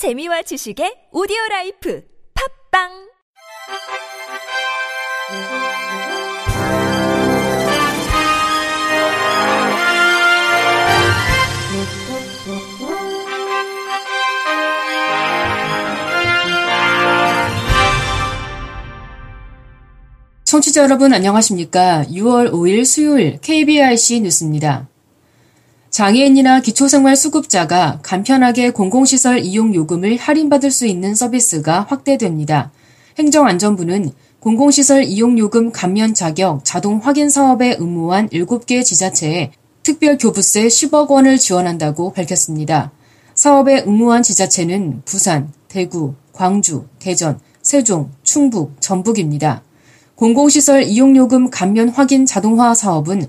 재미와 지식의 오디오 라이프 팝빵 청취자 여러분 안녕하십니까? 6월 5일 수요일 KBRC 뉴스입니다. 장애인이나 기초생활수급자가 간편하게 공공시설 이용 요금을 할인받을 수 있는 서비스가 확대됩니다. 행정안전부는 공공시설 이용 요금 감면 자격 자동 확인 사업에 응모한 7개 지자체에 특별 교부세 10억 원을 지원한다고 밝혔습니다. 사업에 응모한 지자체는 부산, 대구, 광주, 대전, 세종, 충북, 전북입니다. 공공시설 이용요금 감면 확인 자동화 사업은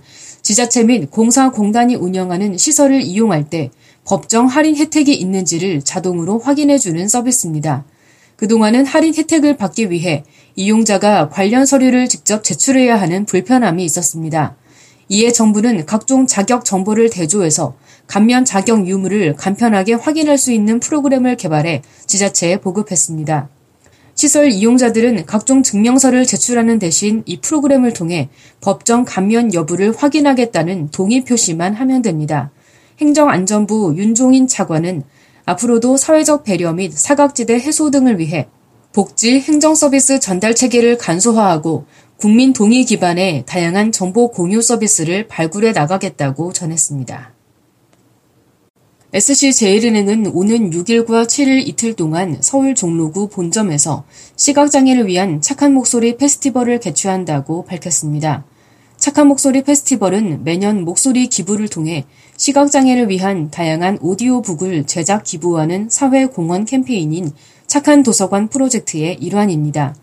지자체 및 공사공단이 운영하는 시설을 이용할 때 법정 할인 혜택이 있는지를 자동으로 확인해주는 서비스입니다. 그동안은 할인 혜택을 받기 위해 이용자가 관련 서류를 직접 제출해야 하는 불편함이 있었습니다. 이에 정부는 각종 자격 정보를 대조해서 감면 자격 유무를 간편하게 확인할 수 있는 프로그램을 개발해 지자체에 보급했습니다. 시설 이용자들은 각종 증명서를 제출하는 대신 이 프로그램을 통해 법정 감면 여부를 확인하겠다는 동의 표시만 하면 됩니다. 행정안전부 윤종인 차관은 앞으로도 사회적 배려 및 사각지대 해소 등을 위해 복지 행정 서비스 전달 체계를 간소화하고 국민 동의 기반의 다양한 정보 공유 서비스를 발굴해 나가겠다고 전했습니다. SC제일은행은 오는 6일과 7일 이틀 동안 서울 종로구 본점에서 시각장애를 위한 착한 목소리 페스티벌을 개최한다고 밝혔습니다. 착한 목소리 페스티벌은 매년 목소리 기부를 통해 시각장애를 위한 다양한 오디오북을 제작 기부하는 사회공헌 캠페인인 착한 도서관 프로젝트의 일환입니다.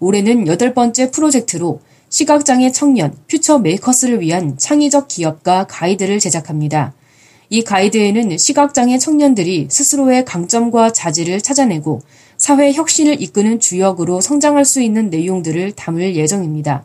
올해는 여덟 번째 프로젝트로 시각장애 청년 Future Makers를 위한 창의적 기업가 가이드를 제작합니다. 이 가이드에는 시각장애 청년들이 스스로의 강점과 자질을 찾아내고 사회 혁신을 이끄는 주역으로 성장할 수 있는 내용들을 담을 예정입니다.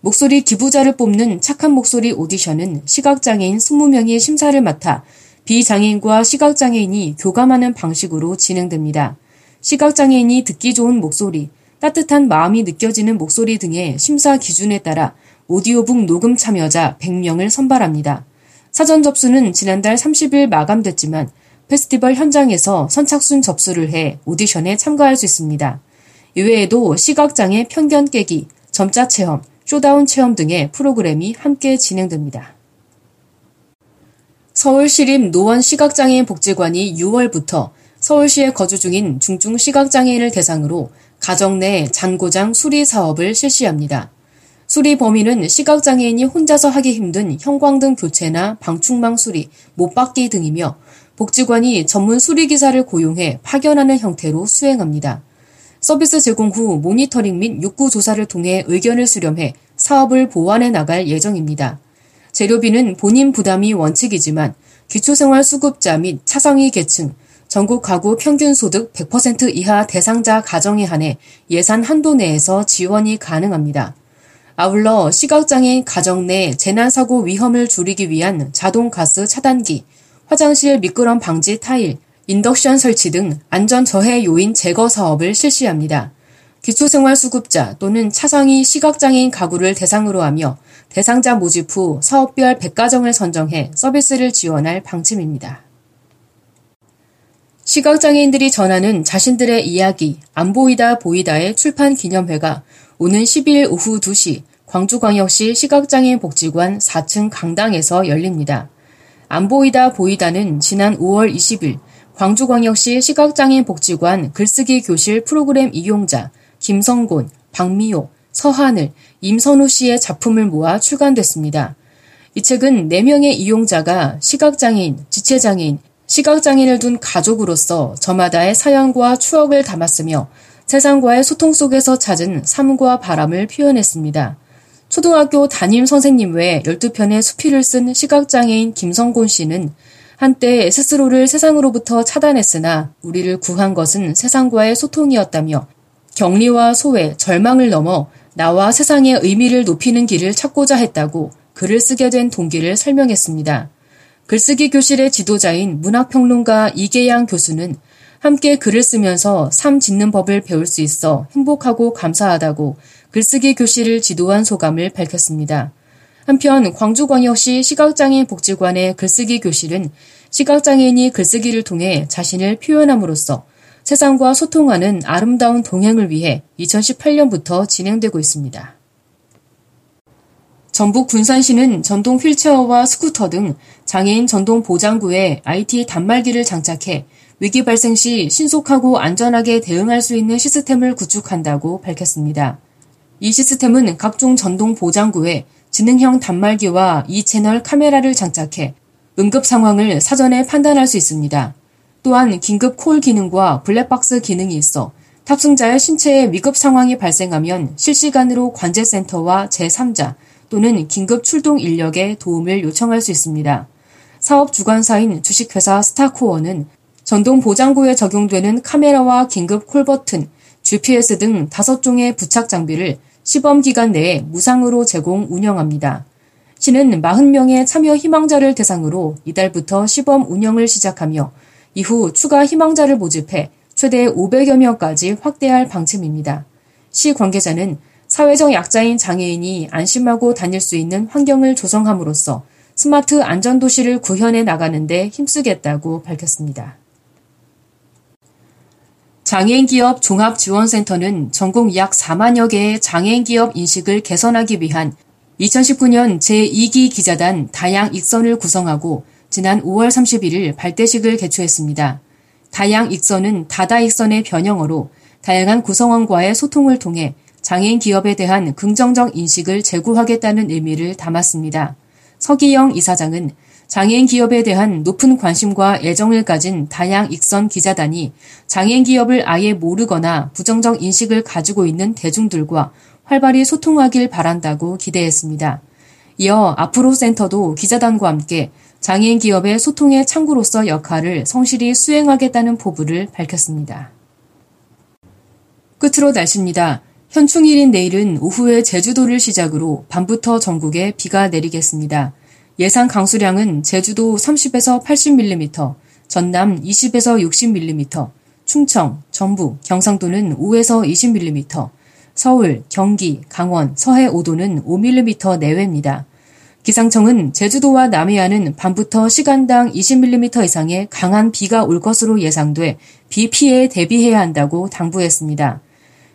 목소리 기부자를 뽑는 착한 목소리 오디션은 시각장애인 20명이 심사를 맡아 비장애인과 시각장애인이 교감하는 방식으로 진행됩니다. 시각장애인이 듣기 좋은 목소리, 따뜻한 마음이 느껴지는 목소리 등의 심사 기준에 따라 오디오북 녹음 참여자 100명을 선발합니다. 사전 접수는 지난달 30일 마감됐지만 페스티벌 현장에서 선착순 접수를 해 오디션에 참가할 수 있습니다. 이외에도 시각장애 편견 깨기, 점자 체험, showdown 체험 등의 프로그램이 함께 진행됩니다. 서울시립 노원 시각장애인 복지관이 6월부터 서울시에 거주 중인 중증 시각장애인을 대상으로 가정 내 잔고장 수리 사업을 실시합니다. 수리 범위는 시각장애인이 혼자서 하기 힘든 형광등 교체나 방충망 수리, 못박기 등이며 복지관이 전문 수리기사를 고용해 파견하는 형태로 수행합니다. 서비스 제공 후 모니터링 및 욕구 조사를 통해 의견을 수렴해 사업을 보완해 나갈 예정입니다. 재료비는 본인 부담이 원칙이지만 기초생활 수급자 및 차상위 계층, 전국 가구 평균 소득 100% 이하 대상자 가정에 한해 예산 한도 내에서 지원이 가능합니다. 아울러 시각장애인 가정 내 재난사고 위험을 줄이기 위한 자동 가스 차단기, 화장실 미끄럼 방지 타일, 인덕션 설치 등 안전 저해 요인 제거 사업을 실시합니다. 기초생활수급자 또는 차상위 시각장애인 가구를 대상으로 하며 대상자 모집 후 사업별 100가정을 선정해 서비스를 지원할 방침입니다. 시각장애인들이 전하는 자신들의 이야기, 안 보이다 보이다의 출판 기념회가 오는 12일 오후 2시 광주광역시 시각장애인 복지관 4층 강당에서 열립니다. 안 보이다 보이다는 지난 5월 20일 광주광역시 시각장애인 복지관 글쓰기 교실 프로그램 이용자 김성곤, 박미호, 서하늘, 임선우 씨의 작품을 모아 출간됐습니다. 이 책은 4명의 이용자가 시각장애인, 지체장애인, 시각장애인을 둔 가족으로서 저마다의 사연과 추억을 담았으며 세상과의 소통 속에서 찾은 삶과 바람을 표현했습니다. 초등학교 담임 선생님 외 12편의 수필을 쓴 시각장애인 김성곤 씨는 한때 스스로를 세상으로부터 차단했으나 우리를 구한 것은 세상과의 소통이었다며 격리와 소외, 절망을 넘어 나와 세상의 의미를 높이는 길을 찾고자 했다고 글을 쓰게 된 동기를 설명했습니다. 글쓰기 교실의 지도자인 문학평론가 이계양 교수는 함께 글을 쓰면서 삶 짓는 법을 배울 수 있어 행복하고 감사하다고 글쓰기 교실을 지도한 소감을 밝혔습니다. 한편 광주광역시 시각장애인 복지관의 글쓰기 교실은 시각장애인이 글쓰기를 통해 자신을 표현함으로써 세상과 소통하는 아름다운 동행을 위해 2018년부터 진행되고 있습니다. 전북 군산시는 전동 휠체어와 스쿠터 등 장애인 전동 보장구에 IT 단말기를 장착해 위기 발생 시 신속하고 안전하게 대응할 수 있는 시스템을 구축한다고 밝혔습니다. 이 시스템은 각종 전동 보장구에 지능형 단말기와 2채널 카메라를 장착해 응급 상황을 사전에 판단할 수 있습니다. 또한 긴급 콜 기능과 블랙박스 기능이 있어 탑승자의 신체에 위급 상황이 발생하면 실시간으로 관제센터와 제3자 또는 긴급 출동 인력에 도움을 요청할 수 있습니다. 사업 주관사인 주식회사 스타코어는 전동 보장구에 적용되는 카메라와 긴급 콜 버튼, GPS 등 다섯 종의 부착 장비를 시범 기간 내에 무상으로 제공 운영합니다. 시는 40명의 참여 희망자를 대상으로 이달부터 시범 운영을 시작하며 이후 추가 희망자를 모집해 최대 500여 명까지 확대할 방침입니다. 시 관계자는 사회적 약자인 장애인이 안심하고 다닐 수 있는 환경을 조성함으로써 스마트 안전도시를 구현해 나가는데 힘쓰겠다고 밝혔습니다. 장애인 기업 종합지원센터는 전국 약 4만여 개의 장애인 기업 인식을 개선하기 위한 2019년 제2기 기자단 다양 익선을 구성하고 지난 5월 31일 발대식을 개최했습니다. 다양 익선은 다다 익선의 변형어로 다양한 구성원과의 소통을 통해 장애인 기업에 대한 긍정적 인식을 제고하겠다는 의미를 담았습니다. 서기영 이사장은 장애인 기업에 대한 높은 관심과 애정을 가진 다양 익선 기자단이 장애인 기업을 아예 모르거나 부정적 인식을 가지고 있는 대중들과 활발히 소통하길 바란다고 기대했습니다. 이어 앞으로 센터도 기자단과 함께 장애인 기업의 소통의 창구로서 역할을 성실히 수행하겠다는 포부를 밝혔습니다. 끝으로 날씨입니다. 현충일인 내일은 오후에 제주도를 시작으로 밤부터 전국에 비가 내리겠습니다. 예상 강수량은 제주도 30에서 80mm, 전남 20에서 60mm, 충청, 전북, 경상도는 5에서 20mm, 서울, 경기, 강원, 서해 5도는 5mm 내외입니다. 기상청은 제주도와 남해안은 밤부터 시간당 20mm 이상의 강한 비가 올 것으로 예상돼 비 피해에 대비해야 한다고 당부했습니다.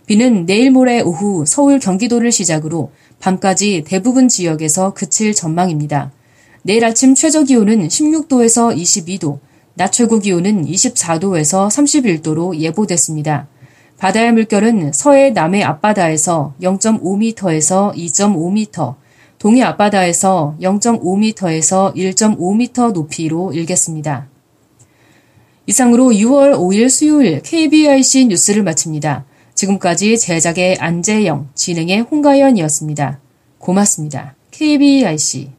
비는 내일 모레 오후 서울 경기도를 시작으로 밤까지 대부분 지역에서 그칠 전망입니다. 내일 아침 최저 기온은 16도에서 22도, 낮 최고 기온은 24도에서 31도로 예보됐습니다. 바다의 물결은 서해 남해 앞바다에서 0.5m에서 2.5m, 동해 앞바다에서 0.5m에서 1.5m 높이로 일겠습니다. 이상으로 6월 5일 수요일 KBIC 뉴스를 마칩니다. 지금까지 제작의 안재영, 진행의 홍가연이었습니다. 고맙습니다. KBIC